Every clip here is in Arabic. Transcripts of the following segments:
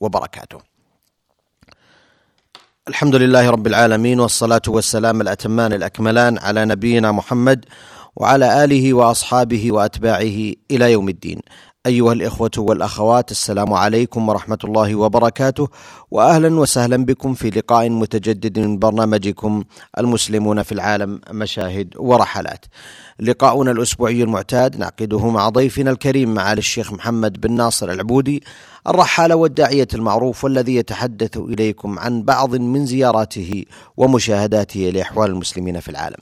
وبركاته. الحمد لله رب العالمين والصلاة والسلام الأتمان الأكملان على نبينا محمد وعلى آله وأصحابه وأتباعه إلى يوم الدين. أيها الإخوة والأخوات السلام عليكم ورحمة الله وبركاته وأهلا وسهلا بكم في لقاء متجدد من برنامجكم المسلمون في العالم مشاهد ورحلات. لقاؤنا الأسبوعي المعتاد نعقده مع ضيفنا الكريم معالي الشيخ محمد بن ناصر العبودي الرحالة والداعية المعروف والذي يتحدث إليكم عن بعض من زياراته ومشاهداته لأحوال المسلمين في العالم.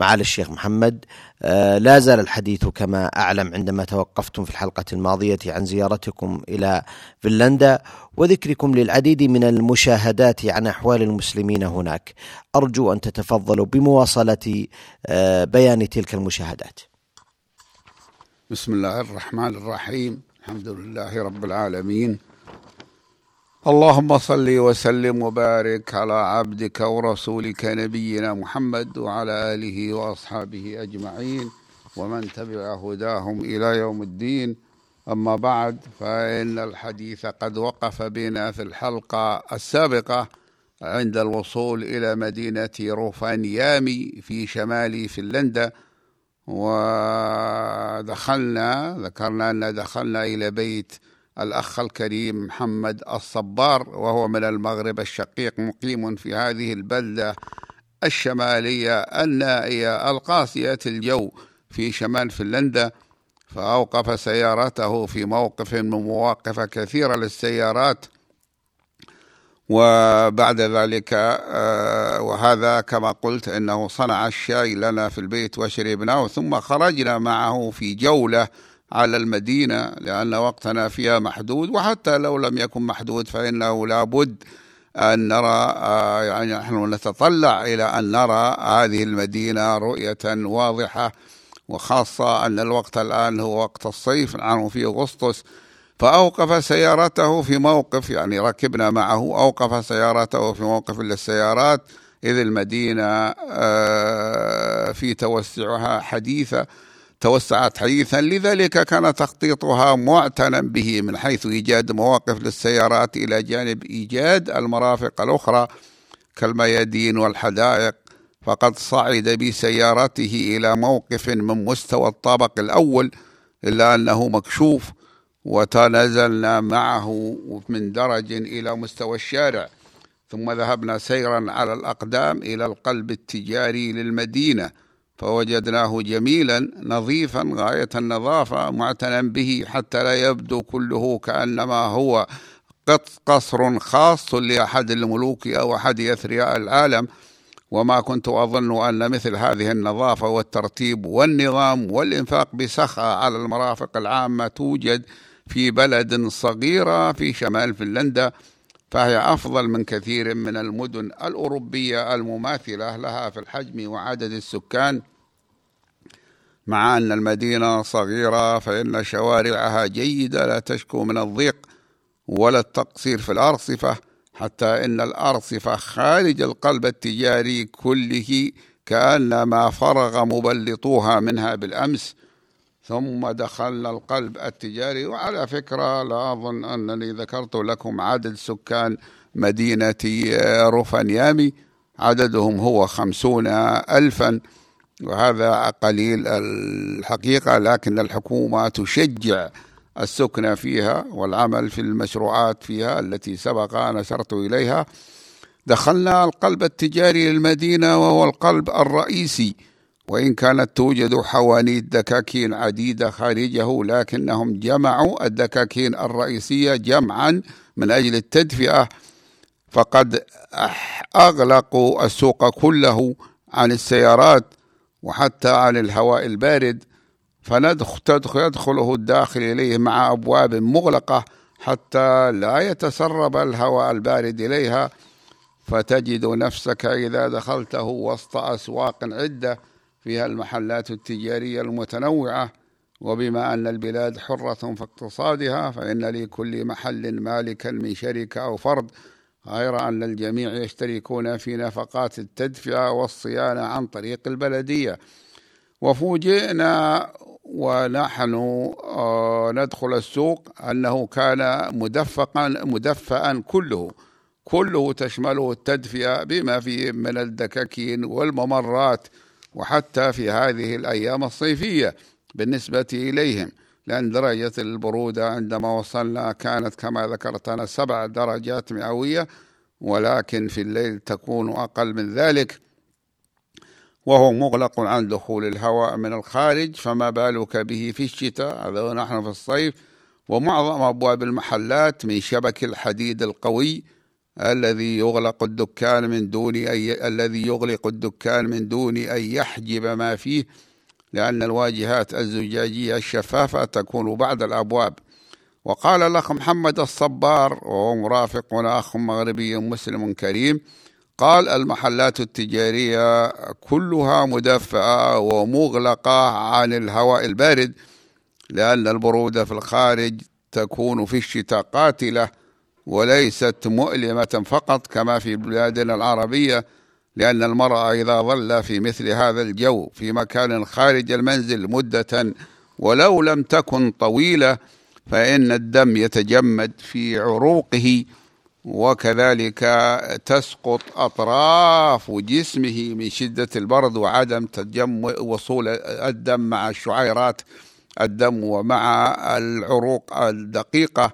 معالي الشيخ محمد. آه، لا زال الحديث كما أعلم عندما توقفتم في الحلقة الماضية عن زيارتكم إلى فنلندا وذكركم للعديد من المشاهدات عن أحوال المسلمين هناك. أرجو أن تتفضلوا بمواصلة آه، بيان تلك المشاهدات. بسم الله الرحمن الرحيم. الحمد لله رب العالمين. اللهم صل وسلم وبارك على عبدك ورسولك نبينا محمد وعلى آله وأصحابه أجمعين ومن تبع هداهم إلى يوم الدين. أما بعد فإن الحديث قد وقف بنا في الحلقة السابقة عند الوصول إلى مدينة روفانيامي في شمال فنلندا ودخلنا ذكرنا أن دخلنا إلى بيت الأخ الكريم محمد الصبار وهو من المغرب الشقيق مقيم في هذه البلدة الشمالية النائية القاسية الجو في شمال فنلندا. فأوقف سيارته في موقف من مواقف كثيرة للسيارات. وبعد ذلك آه، وهذا كما قلت إنه صنع الشاي لنا في البيت وشربناه ثم خرجنا معه في جولة على المدينة لأن وقتنا فيها محدود وحتى لو لم يكن محدود فإنه لابد أن نرى آه، يعني نحن نتطلع إلى أن نرى هذه المدينة رؤية واضحة وخاصة أن الوقت الآن هو وقت الصيف نحن في أغسطس فأوقف سيارته في موقف يعني ركبنا معه أوقف سيارته في موقف للسيارات إذ المدينة آه، في توسعها حديثة. توسعت حديثا لذلك كان تخطيطها معتنا به من حيث إيجاد مواقف للسيارات إلى جانب إيجاد المرافق الأخرى كالميادين والحدائق. فقد صعد بسيارته إلى موقف من مستوى الطابق الأول إلا أنه مكشوف وتنازلنا معه من درج إلى مستوى الشارع. ثم ذهبنا سيرا على الأقدام إلى القلب التجاري للمدينة. فوجدناه جميلا نظيفا غاية النظافة معتنى به حتى لا يبدو كله كأنما هو قصر خاص لأحد الملوك أو أحد أثرياء العالم. وما كنت أظن أن مثل هذه النظافة والترتيب والنظام والإنفاق بسخاء على المرافق العامة توجد في بلد صغيرة في شمال فنلندا فهي أفضل من كثير من المدن الأوروبية المماثلة لها في الحجم وعدد السكان. مع أن المدينة صغيرة فإن شوارعها جيدة لا تشكو من الضيق ولا التقصير في الأرصفة حتى إن الأرصفة خارج القلب التجاري كله كأنما فرغ مبلطوها منها بالأمس. ثم دخلنا القلب التجاري وعلى فكرة لا أظن أنني ذكرت لكم عدد سكان مدينة روفانيامي عددهم هو خمسون ألفاً. وهذا قليل الحقيقة لكن الحكومة تشجع السكن فيها والعمل في المشروعات فيها التي سبق أن أشرت إليها. دخلنا القلب التجاري للمدينة وهو القلب الرئيسي وإن كانت توجد حوانيت دكاكين عديدة خارجه لكنهم جمعوا الدكاكين الرئيسية جمعا من أجل التدفئة فقد أغلقوا السوق كله عن السيارات. وحتى عن الهواء البارد فندخل يدخله الداخل إليه مع أبواب مغلقة حتى لا يتسرب الهواء البارد إليها. فتجد نفسك إذا دخلته وسط أسواق عدة فيها المحلات التجارية المتنوعة. وبما أن البلاد حرة في اقتصادها فإن لكل محل مالكا من شركة أو فرد غير أن الجميع يشتركون في نفقات التدفئة والصيانة عن طريق البلدية. وفوجئنا ونحن آه، ندخل السوق أنه كان مدفقا مدفأ كله كله تشمله التدفئة بما فيه من الدكاكين والممرات وحتى في هذه الأيام الصيفية بالنسبة إليهم. لأن درجة البرودة عندما وصلنا كانت كما ذكرت أنا سبع درجات مئوية ولكن في الليل تكون أقل من ذلك. وهو مغلق عن دخول الهواء من الخارج فما بالك به في الشتاء؟ هذا ونحن في الصيف. ومعظم أبواب المحلات من شبك الحديد القوي الذي يغلق الدكان من دون أي الذي يغلق الدكان من دون أن يحجب ما فيه. لأن الواجهات الزجاجية الشفافة تكون بعد الأبواب. وقال الأخ محمد الصبار وهو مرافقنا أخ مغربي مسلم كريم قال المحلات التجارية كلها مدفئة ومغلقة عن الهواء البارد لأن البرودة في الخارج تكون في الشتاء قاتلة وليست مؤلمة فقط كما في بلادنا العربية. لأن المرأة إذا ظل في مثل هذا الجو في مكان خارج المنزل مدة ولو لم تكن طويلة فإن الدم يتجمد في عروقه وكذلك تسقط أطراف جسمه من شدة البرد وعدم تجم وصول الدم مع الشعيرات الدم ومع العروق الدقيقة.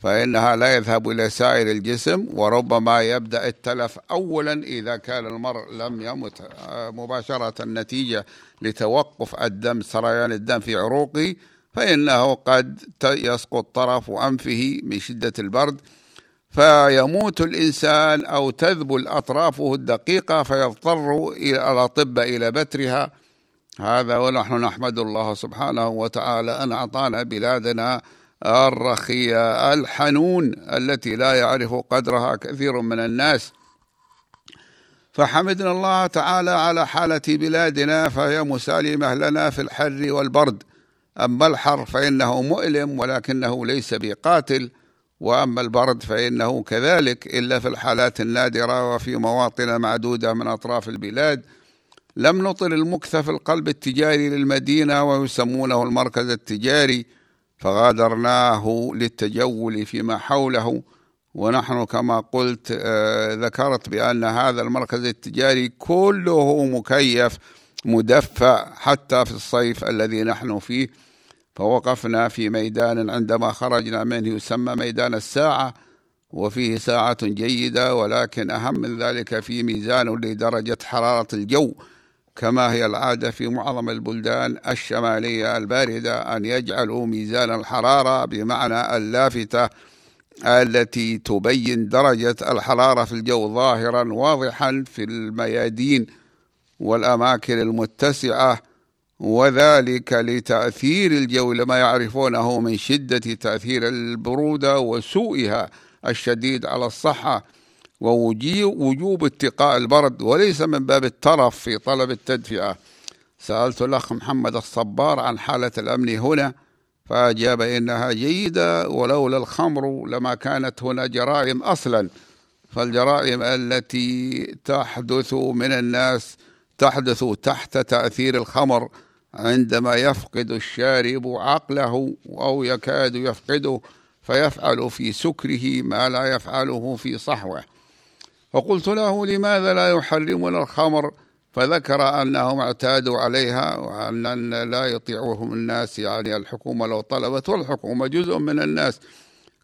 فإنها لا يذهب إلى سائر الجسم وربما يبدأ التلف أولا إذا كان المرء لم يمت. مباشرة نتيجة لتوقف الدم سريان الدم في عروقه فإنه قد يسقط طرف أنفه من شدة البرد. فيموت الإنسان أو تذبل أطرافه الدقيقة فيضطر إلى الأطباء إلى بترها. هذا ونحن نحمد الله سبحانه وتعالى أن أعطانا بلادنا الرخية الحنون التي لا يعرف قدرها كثير من الناس. فحمدنا الله تعالى على حالة بلادنا فهي مسالمة لنا في الحر والبرد. أما الحر فإنه مؤلم ولكنه ليس بقاتل. وأما البرد فإنه كذلك إلا في الحالات النادرة وفي مواطن معدودة من أطراف البلاد. لم نطل المكث في القلب التجاري للمدينة ويسمونه المركز التجاري. فغادرناه للتجول فيما حوله ونحن كما قلت آه ذكرت بأن هذا المركز التجاري كله مكيف مدفأ حتى في الصيف الذي نحن فيه. فوقفنا في ميدان عندما خرجنا منه يسمى ميدان الساعة وفيه ساعة جيدة ولكن أهم من ذلك في ميزان لدرجة حرارة الجو. كما هي العادة في معظم البلدان الشمالية الباردة أن يجعلوا ميزان الحرارة بمعنى اللافتة التي تبين درجة الحرارة في الجو ظاهرا واضحا في الميادين والأماكن المتسعة وذلك لتأثير الجو لما يعرفونه من شدة تأثير البرودة وسوءها الشديد على الصحة. ووجوب اتقاء البرد وليس من باب الترف في طلب التدفئة. سألت الأخ محمد الصبار عن حالة الأمن هنا فأجاب إنها جيدة ولولا الخمر لما كانت هنا جرائم أصلا. فالجرائم التي تحدث من الناس تحدث تحت تأثير الخمر. عندما يفقد الشارب عقله أو يكاد يفقده فيفعل في سكره ما لا يفعله في صحوه. فقلت له لماذا لا يحرمون الخمر؟ فذكر أنهم اعتادوا عليها وأن لا يطيعهم الناس يعني الحكومة لو طلبت والحكومة جزء من الناس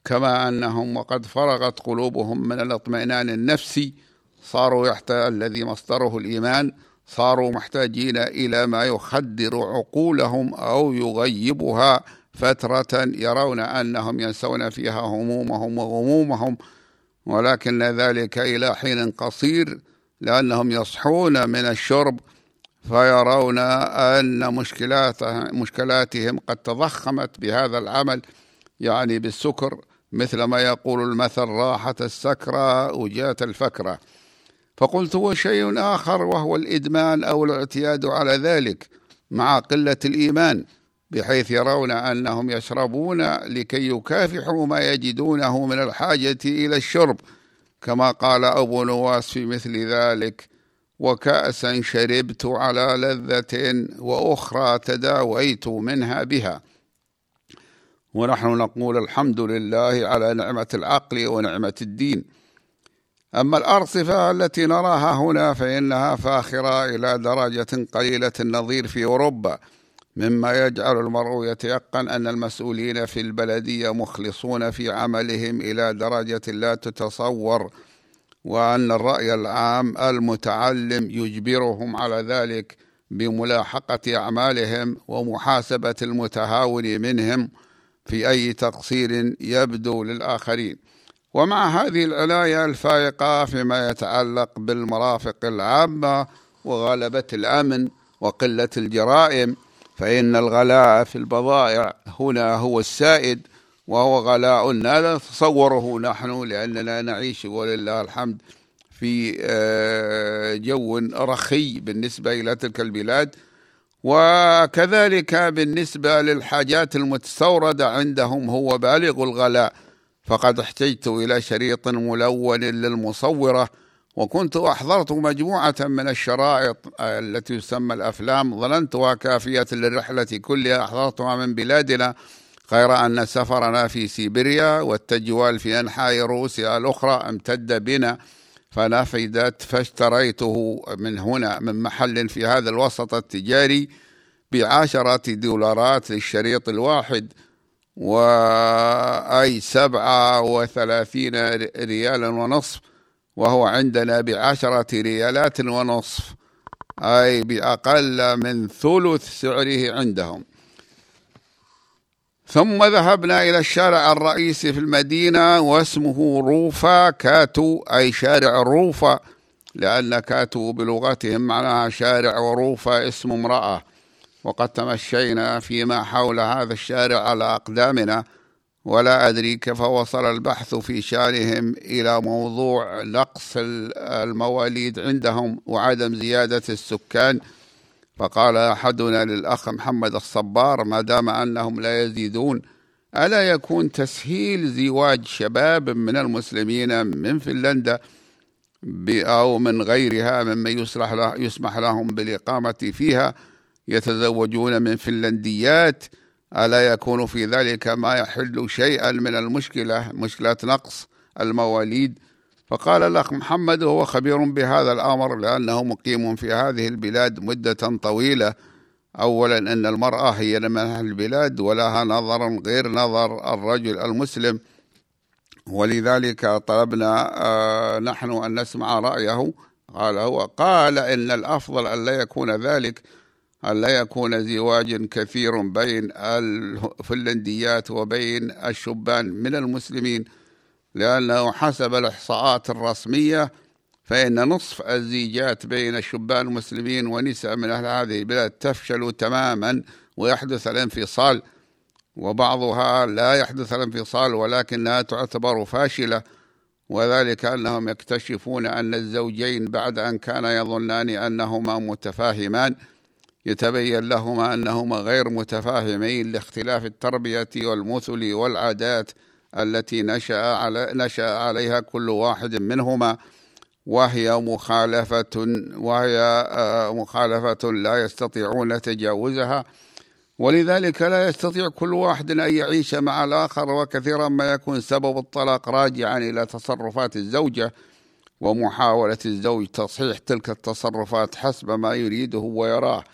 كما أنهم وقد فرغت قلوبهم من الاطمئنان النفسي صاروا يحتاج الذي مصدره الإيمان صاروا محتاجين إلى ما يخدر عقولهم أو يغيبها فترة يرون أنهم ينسون فيها همومهم وغمومهم. ولكن ذلك إلى حين قصير لأنهم يصحون من الشرب فيرون أن مشكلاتهم قد تضخمت بهذا العمل يعني بالسكر مثل ما يقول المثل راحة السكرة وجات الفكرة. فقلت هو شيء آخر وهو الإدمان أو الاعتياد على ذلك مع قلة الإيمان. بحيث يرون أنهم يشربون لكي يكافحوا ما يجدونه من الحاجة إلى الشرب كما قال أبو نواس في مثل ذلك وكأسا شربت على لذة وأخرى تداويت منها بها ونحن نقول الحمد لله على نعمة العقل ونعمة الدين. أما الأرصفة التي نراها هنا فإنها فاخرة إلى درجة قليلة النظير في أوروبا. مما يجعل المرء يتيقن أن المسؤولين في البلدية مخلصون في عملهم إلى درجة لا تتصور وأن الرأي العام المتعلم يجبرهم على ذلك بملاحقة أعمالهم ومحاسبة المتهاون منهم في أي تقصير يبدو للآخرين. ومع هذه العناية الفائقة فيما يتعلق بالمرافق العامة وغلبة الأمن وقلة الجرائم فإن الغلاء في البضائع هنا هو السائد وهو غلاء. لا نتصوره نحن لأننا نعيش ولله الحمد في آه، جو رخي بالنسبة إلى تلك البلاد. وكذلك بالنسبة للحاجات المتستوردة عندهم هو بالغ الغلاء. فقد احتجت إلى شريط ملون للمصورة وكنت أحضرت مجموعة من الشرائط التي تسمى الأفلام. ظننتها كافية للرحلة كلها. أحضرتها من بلادنا غير أن سفرنا في سيبيريا والتجوال في أنحاء روسيا الأخرى امتد بنا. فنفدت فاشتريته من هنا من محل في هذا الوسط التجاري بعشرة دولارات للشريط الواحد وأي سبعة وثلاثين ريالا ونصف. وهو عندنا بعشرة ريالات ونصف أي بأقل من ثلث سعره عندهم. ثم ذهبنا إلى الشارع الرئيسي في المدينة واسمه روفا كاتو أي شارع روفا لأن كاتو بلغتهم معناها شارع وروفا اسم امرأة. وقد تمشينا فيما حول هذا الشارع على أقدامنا. ولا أدري كيف وصل البحث في شأنهم إلى موضوع نقص المواليد عندهم وعدم زيادة السكان. فقال أحدنا للأخ محمد الصبار ما دام أنهم لا يزيدون ألا يكون تسهيل زواج شباب من المسلمين من فنلندا أو من غيرها ممن يسمح لهم بالإقامة فيها؟ يتزوجون من فنلنديات ألا يكون في ذلك ما يحل شيئا من المشكلة مشكلة نقص المواليد؟ فقال الأخ محمد وهو خبير بهذا الأمر لأنه مقيم في هذه البلاد مدة طويلة. أولا أن المرأة هي من أهل البلاد ولها نظر غير نظر الرجل المسلم. ولذلك طلبنا آه، نحن أن نسمع رأيه. قال هو قال إن الأفضل أن لا يكون ذلك أن لا يكون زواج كثير بين الفنلنديات وبين الشبان من المسلمين؟ لأنه حسب الإحصاءات الرسمية فإن نصف الزيجات بين الشبان المسلمين ونساء من أهل هذه البلاد تفشل تماما ويحدث الانفصال وبعضها لا يحدث الانفصال ولكنها تعتبر فاشلة وذلك أنهم يكتشفون أن الزوجين بعد أن كان يظنان أنهما متفاهمان. يتبين لهما أنهما غير متفاهمين لاختلاف التربية والمثل والعادات التي نشأ, على نشأ عليها كل واحد منهما وهي مخالفة وهي آه، مخالفة لا يستطيعون تجاوزها. ولذلك لا يستطيع كل واحد أن يعيش مع الآخر وكثيرا ما يكون سبب الطلاق راجعا إلى تصرفات الزوجة ومحاولة الزوج تصحيح تلك التصرفات حسب ما يريده ويراه.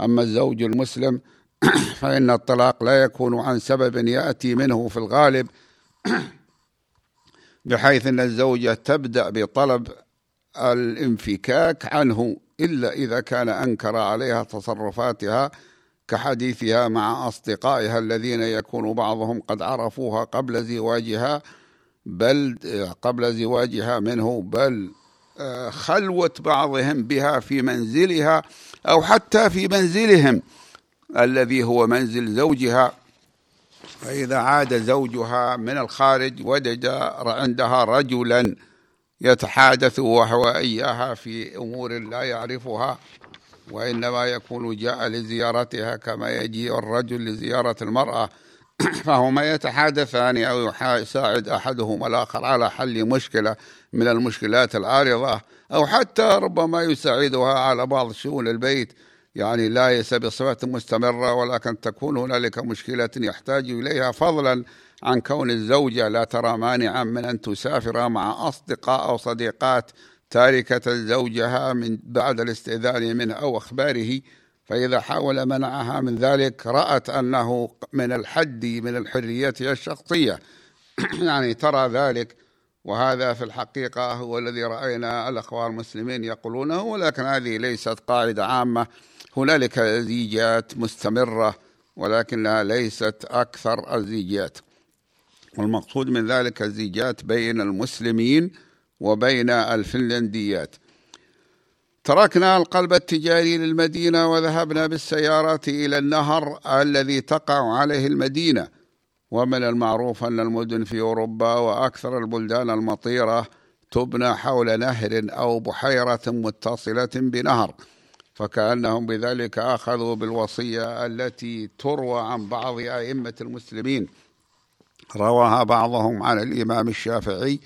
أما الزوج المسلم فإن الطلاق لا يكون عن سبب يأتي منه في الغالب بحيث أن الزوجة تبدأ بطلب الانفكاك عنه إلا إذا كان أنكر عليها تصرفاتها كحديثها مع أصدقائها الذين يكون بعضهم قد عرفوها قبل زواجها بل قبل زواجها منه بل خلوة بعضهم بها في منزلها أو حتى في منزلهم الذي هو منزل زوجها. فإذا عاد زوجها من الخارج وجد عندها رجلا يتحادث وهو إياها في أمور لا يعرفها وإنما يكون جاء لزيارتها كما يجيء الرجل لزيارة المرأة. فهما يتحادثان أو يساعد أحدهما الآخر على حل مشكلة من المشكلات العارضة أو حتى ربما يساعدها على بعض شؤون البيت. يعني ليس بصفة مستمرة ولكن تكون هنالك مشكلة يحتاج إليها فضلا عن كون الزوجة لا ترى مانعا من أن تسافر مع أصدقاء أو صديقات تاركة زوجها من بعد الاستئذان منه أو أخباره. فإذا حاول منعها من ذلك رأت أنه من الحد من الحرية الشخصية. يعني ترى ذلك وهذا في الحقيقة هو الذي رأينا الأخوان المسلمين يقولونه ولكن هذه ليست قاعدة عامة. هنالك زيجات مستمرة ولكنها ليست أكثر الزيجات. والمقصود من ذلك الزيجات بين المسلمين وبين الفنلنديات. تركنا القلب التجاري للمدينة وذهبنا بالسيارة إلى النهر الذي تقع عليه المدينة. ومن المعروف أن المدن في أوروبا وأكثر البلدان المطيرة تبنى حول نهر أو بحيرة متصلة بنهر فكأنهم بذلك أخذوا بالوصية التي تروى عن بعض أئمة المسلمين. رواها بعضهم عن الإمام الشافعي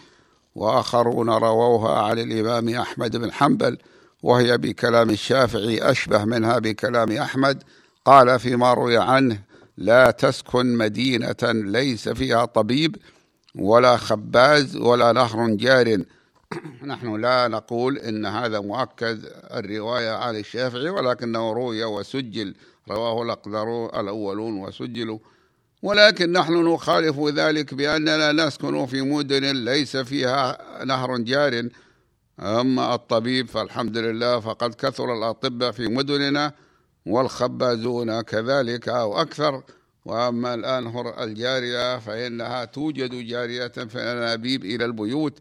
وآخرون رووها عن الإمام أحمد بن حنبل وهي بكلام الشافعي أشبه منها بكلام أحمد قال فيما روي عنه لا تسكن مدينة ليس فيها طبيب ولا خباز ولا نهر جار. نحن لا نقول إن هذا مؤكد الرواية عن الشافعي ولكنه روي وسجل رواه الأقدر الأولون وسجلوا. ولكن نحن نخالف ذلك بأننا نسكن في مدن ليس فيها نهر جار. أما الطبيب فالحمد لله فقد كثر الأطباء في مدننا والخبازون كذلك أو أكثر. وأما الأنهر الجارية فإنها توجد جارية في الأنابيب إلى البيوت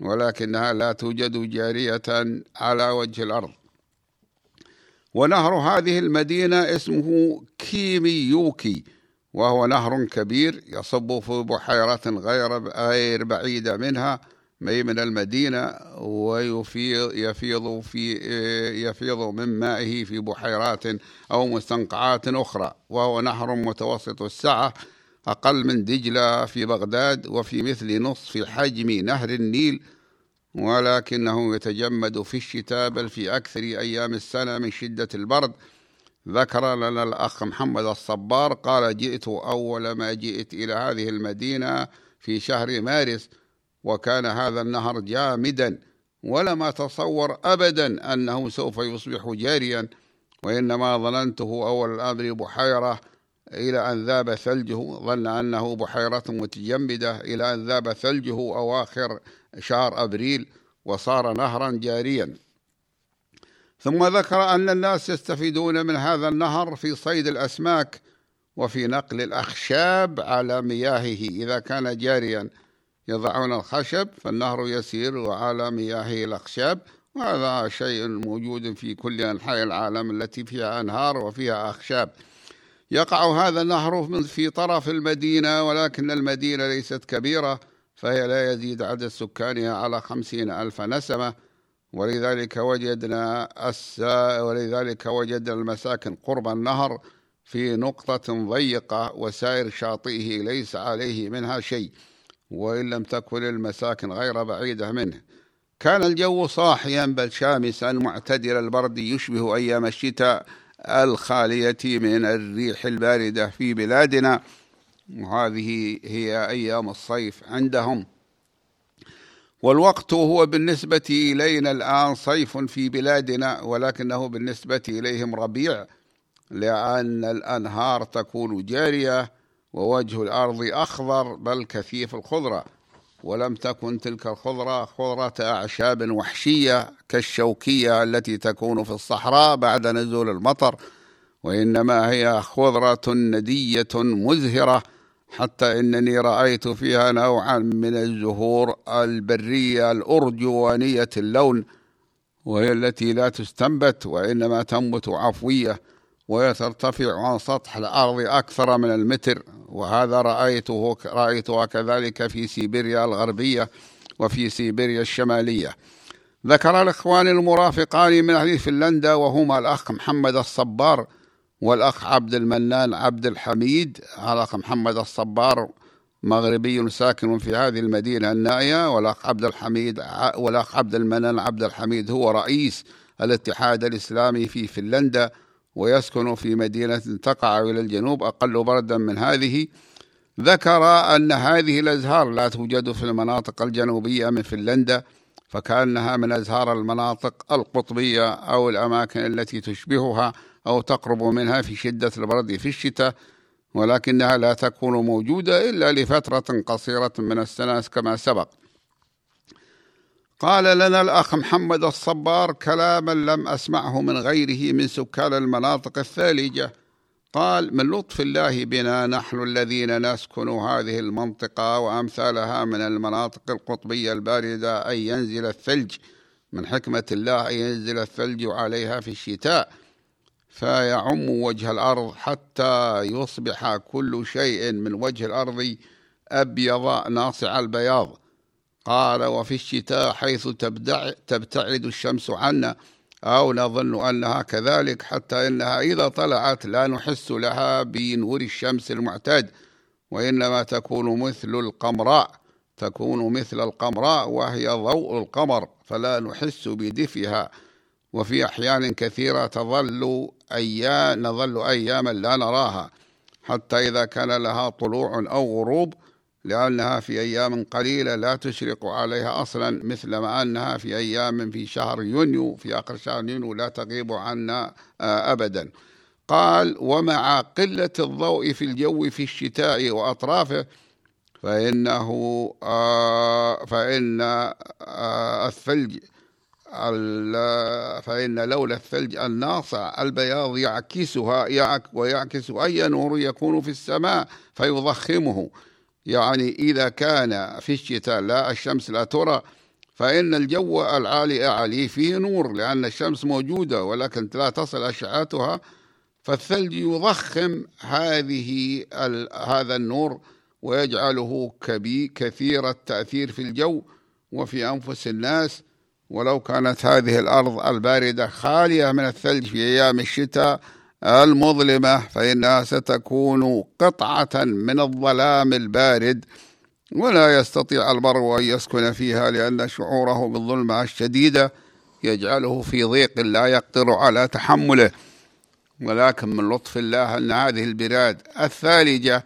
ولكنها لا توجد جارية على وجه الأرض. ونهر هذه المدينة اسمه كيميوكي وهو نهر كبير يصب في بحيرة غير بعيدة منها. من المدينة ويفيض يفيض في يفيض من مائه في بحيرات أو مستنقعات أخرى وهو نهر متوسط السعة أقل من دجلة في بغداد وفي مثل نصف حجم نهر النيل ولكنه يتجمد في الشتاء بل في أكثر أيام السنة من شدة البرد. ذكر لنا الأخ محمد الصبار قال جئت أول ما جئت إلى هذه المدينة في شهر مارس وكان هذا النهر جامدا ولم أتصور أبدا أنه سوف يصبح جاريا وإنما ظننته أول الأمر بحيرة إلى أن ذاب ثلجه ظن أنه بحيرة متجمدة إلى أن ذاب ثلجه أواخر شهر أبريل وصار نهرا جاريا. ثم ذكر أن الناس يستفيدون من هذا النهر في صيد الأسماك وفي نقل الأخشاب على مياهه إذا كان جاريا. يضعون الخشب فالنهر يسير وعلى مياهه الأخشاب وهذا شيء موجود في كل أنحاء العالم التي فيها أنهار وفيها أخشاب. يقع هذا النهر في طرف المدينة ولكن المدينة ليست كبيرة فهي لا يزيد عدد سكانها على خمسين ألف نسمة. ولذلك وجدنا السا ولذلك وجدنا المساكن قرب النهر في نقطة ضيقة وسائر شاطئه ليس عليه منها شيء. وإن لم تكن المساكن غير بعيدة منه. كان الجو صاحيا بل شامسا معتدل. البرد يشبه أيام الشتاء الخالية من الريح الباردة في بلادنا. وهذه هي أيام الصيف عندهم. والوقت هو بالنسبة إلينا الآن صيف في بلادنا ولكنه بالنسبة إليهم ربيع لأن الأنهار تكون جارية ووجه الأرض أخضر بل كثيف الخضرة ولم تكن تلك الخضرة خضرة أعشاب وحشية كالشوكية التي تكون في الصحراء بعد نزول المطر وإنما هي خضرة ندية مزهرة حتى إنني رأيت فيها نوعا من الزهور البرية الأرجوانية اللون وهي التي لا تستنبت وإنما تنبت عفوية. وهي ترتفع عن سطح الأرض أكثر من المتر. وهذا رأيته رأيتها كذلك في سيبيريا الغربية وفي سيبيريا الشمالية. ذكر الإخوان المرافقان من أهل فنلندا وهما الأخ محمد الصبار والأخ عبد المنان عبد الحميد. الأخ محمد الصبار مغربي ساكن في هذه المدينة النائية والأخ عبد الحميد والأخ عبد المنان عبد الحميد هو رئيس الاتحاد الإسلامي في فنلندا. ويسكن في مدينة تقع إلى الجنوب أقل بردا من هذه. ذكر أن هذه الأزهار لا توجد في المناطق الجنوبية من فنلندا فكأنها من أزهار المناطق القطبية أو الأماكن التي تشبهها أو تقرب منها في شدة البرد في الشتاء ولكنها لا تكون موجودة إلا لفترة قصيرة من السنة كما سبق. قال لنا الأخ محمد الصبار كلاما لم أسمعه من غيره من سكان المناطق الثالجة قال من لطف الله بنا نحن الذين نسكن هذه المنطقة وأمثالها من المناطق القطبية الباردة أن ينزل الثلج من حكمة الله أن ينزل الثلج عليها في الشتاء فيعم وجه الأرض حتى يصبح كل شيء من وجه الأرض أبيض ناصع البياض. قال وفي الشتاء حيث تبتعد الشمس عنا أو نظن أنها كذلك حتى إنها إذا طلعت لا نحس لها بنور الشمس المعتاد وإنما تكون مثل القمراء تكون مثل القمراء وهي ضوء القمر فلا نحس بدفئها. وفي أحيان كثيرة تظل أيام نظل أياما لا نراها حتى إذا كان لها طلوع أو غروب لأنها في أيام قليلة لا تشرق عليها أصلا مثل ما أنها في أيام في شهر يونيو في آخر شهر يونيو لا تغيب عنا آه، أبدا. قال ومع قلة الضوء في الجو في الشتاء وأطرافه فإنه آه، فإن آه، الثلج فإن لولا الثلج الناصع البياض يعكسها ويعكس أي نور يكون في السماء فيضخمه. يعني إذا كان في الشتاء لا الشمس لا ترى فإن الجو العالي أعلي فيه نور لأن الشمس موجودة ولكن لا تصل أشعتها فالثلج يضخم هذه هذا النور ويجعله كبي كثير التأثير في الجو وفي أنفس الناس. ولو كانت هذه الأرض الباردة خالية من الثلج في أيام الشتاء المظلمة فإنها ستكون قطعة من الظلام البارد ولا يستطيع المرء أن يسكن فيها لأن شعوره بالظلمة الشديدة يجعله في ضيق لا يقدر على تحمله. ولكن من لطف الله أن هذه البلاد الثالجة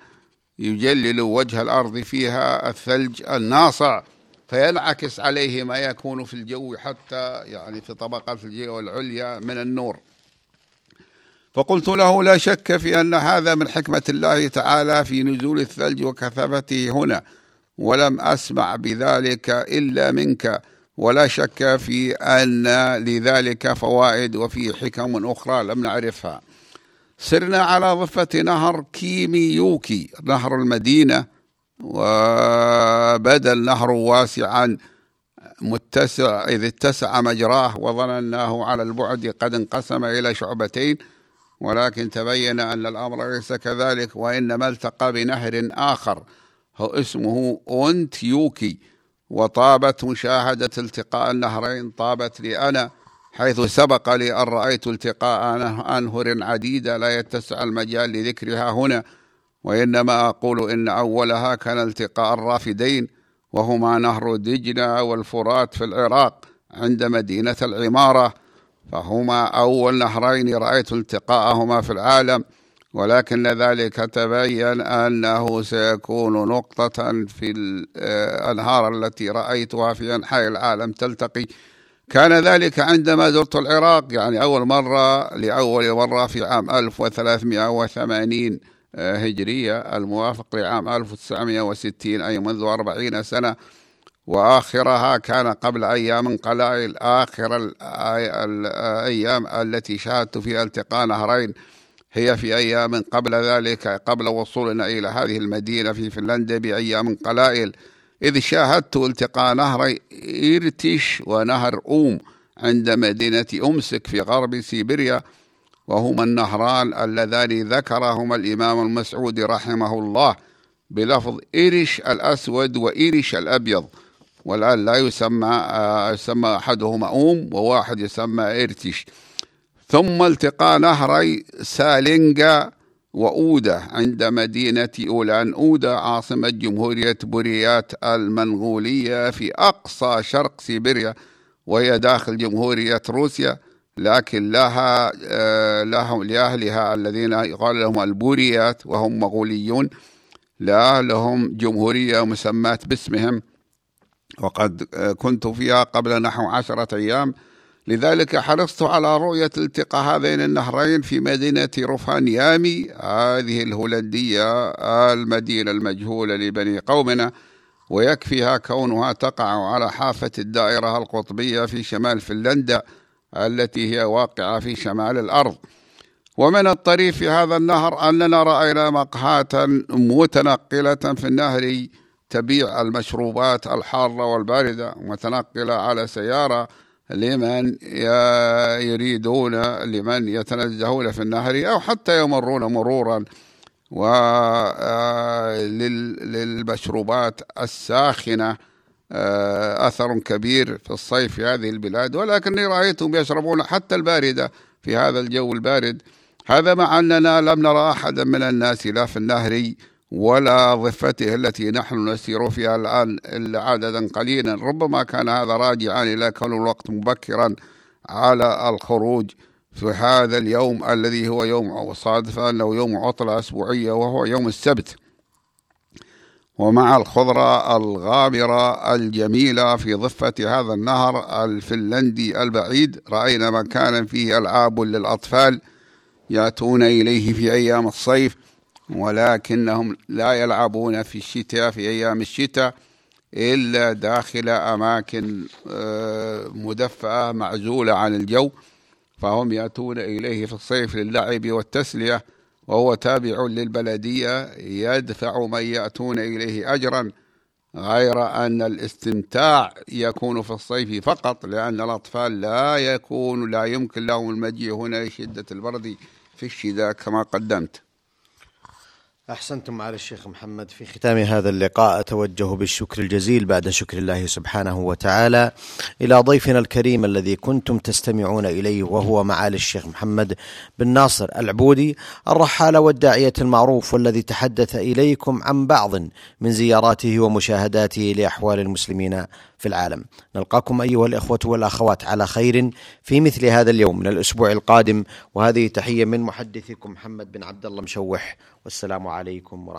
يجلل وجه الأرض فيها الثلج الناصع فينعكس عليه ما يكون في الجو حتى يعني في طبقة الجو العليا من النور. فقلت له لا شك في أن هذا من حكمة الله تعالى في نزول الثلج وكثافته هنا ولم أسمع بذلك إلا منك ولا شك في أن لذلك فوائد وفي حكم أخرى لم نعرفها. سرنا على ضفة نهر كيميوكي نهر المدينة وبدأ النهر واسعا متسع إذ اتسع مجراه وظنناه على البعد قد انقسم إلى شعبتين. ولكن تبين أن الأمر ليس كذلك وإنما التقى بنهر آخر هو اسمه أونتيوكي وطابت مشاهدة التقاء النهرين طابت لي أنا حيث سبق لي أن رأيت التقاء أنهر عديدة لا يتسع المجال لذكرها هنا وإنما أقول إن أولها كان التقاء الرافدين وهما نهر دجلة والفرات في العراق عند مدينة العمارة. فهما أول نهرين رأيت التقاءهما في العالم ولكن ذلك تبين أنه سيكون نقطة في الأنهار التي رأيتها في أنحاء العالم تلتقي. كان ذلك عندما زرت العراق يعني أول مرة لأول مرة في عام 1380 هجرية الموافق لعام 1960 أي منذ أربعين سنة. وآخرها كان قبل أيام قلائل. آخر الأيام التي شاهدت فيها التقاء نهرين هي في أيام قبل ذلك قبل وصولنا إلى هذه المدينة في فنلندا بأيام قلائل. إذ شاهدت التقاء نهر إيرتيش ونهر أوم عند مدينة أمسك في غرب سيبيريا وهما النهران اللذان ذكرهما الإمام المسعودي رحمه الله بلفظ إيريش الأسود وإيريش الأبيض. والآن لا يسمى آه، يسمى أحدهما أوم وواحد يسمى إيرتيش. ثم التقى نهري سالينجا وأودة عند مدينة أولان. أودة عاصمة جمهورية بوريات المنغولية في أقصى شرق سيبيريا وهي داخل جمهورية روسيا لكن لها آه، لهم لأهلها الذين يقال لهم البوريات وهم مغوليون. لا لهم جمهورية مسماة باسمهم وقد آه، كنت فيها قبل نحو عشرة أيام. لذلك حرصت على رؤية التقاء هذين النهرين في مدينة روفانيامي هذه الهولندية المدينة المجهولة لبني قومنا ويكفيها كونها تقع على حافة الدائرة القطبية في شمال فنلندا التي هي واقعة في شمال الأرض. ومن الطريف في هذا النهر أننا رأينا مقهاة متنقلة في النهر تبيع المشروبات الحارة والباردة متنقلة على سيارة لمن يريدون لمن يتنزهون في النهر أو حتى يمرون مرورا وللمشروبات الساخنة. آه، أثر كبير في الصيف في هذه البلاد. ولكني رأيتهم يشربون حتى الباردة في هذا الجو البارد. هذا مع أننا لم نرى أحدا من الناس لا في النهر ولا ضفته التي نحن نسير فيها الآن إلا عددا قليلا. ربما كان هذا راجعا إلى كون الوقت مبكرا على الخروج في هذا اليوم الذي هو يوم وصادف أنه يوم عطلة أسبوعية وهو يوم السبت. ومع الخضرة الغامرة الجميلة في ضفة هذا النهر الفنلندي البعيد رأينا مكانا فيه ألعاب للأطفال يأتون إليه في أيام الصيف. ولكنهم لا يلعبون في الشتاء في أيام الشتاء إلا داخل أماكن آه، مدفأة معزولة عن الجو فهم يأتون إليه في الصيف للعب والتسلية وهو تابع للبلدية يدفع من يأتون إليه أجرا غير أن الاستمتاع يكون في الصيف فقط لأن الأطفال لا يكون لا يمكن لهم المجيء هنا لشدة البرد في الشتاء كما قدمت. أحسنتم معالي الشيخ محمد. في ختام هذا اللقاء أتوجه بالشكر الجزيل بعد شكر الله سبحانه وتعالى إلى ضيفنا الكريم الذي كنتم تستمعون إليه وهو معالي الشيخ محمد بن ناصر العبودي الرحال والداعية المعروف والذي تحدث إليكم عن بعض من زياراته ومشاهداته لأحوال المسلمين. في العالم. نلقاكم أيها الإخوة والأخوات على خير في مثل هذا اليوم من الأسبوع القادم. وهذه تحية من محدثكم محمد بن عبد الله مشوح. والسلام عليكم ورحمة